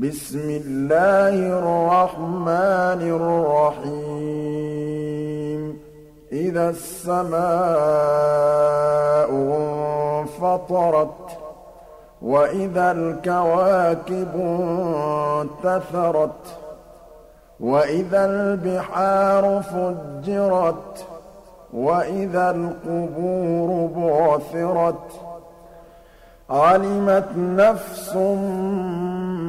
بسم الله الرحمن الرحيم. إذا السماء انفطرت وإذا الكواكب انتثرت وإذا البحار فجرت وإذا القبور بعثرت عَلِمَتْ نَفْسٌ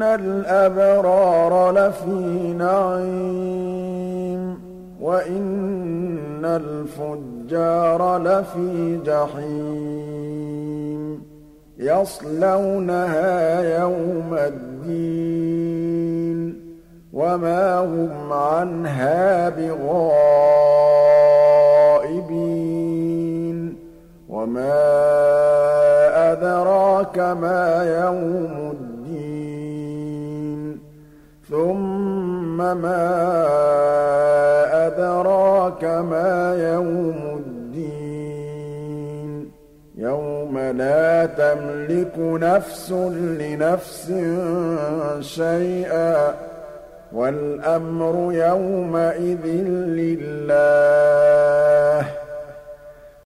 إِنَّ الْأَبْرَارَ لَفِي نَعِيمٍ وَإِنَّ الْفُجَّارَ لَفِي جَحِيمٍ يَصْلَوْنَهَا يَوْمَ الدِّينِ وَمَا هُمْ عَنْهَا بِغَائِبِينَ وَمَا أَدْرَاكَ مَا يَوْمُ الدِّينِ ثُمَّ مَا أَدْرَاكَ مَا يَوْمُ الدِّينِ. يَوْمَ لَا تَمْلِكُ نَفْسٌ لِّنَفْسٍ شَيْئًا وَالْأَمْرُ يَوْمَئِذٍ لِّلَّهِ.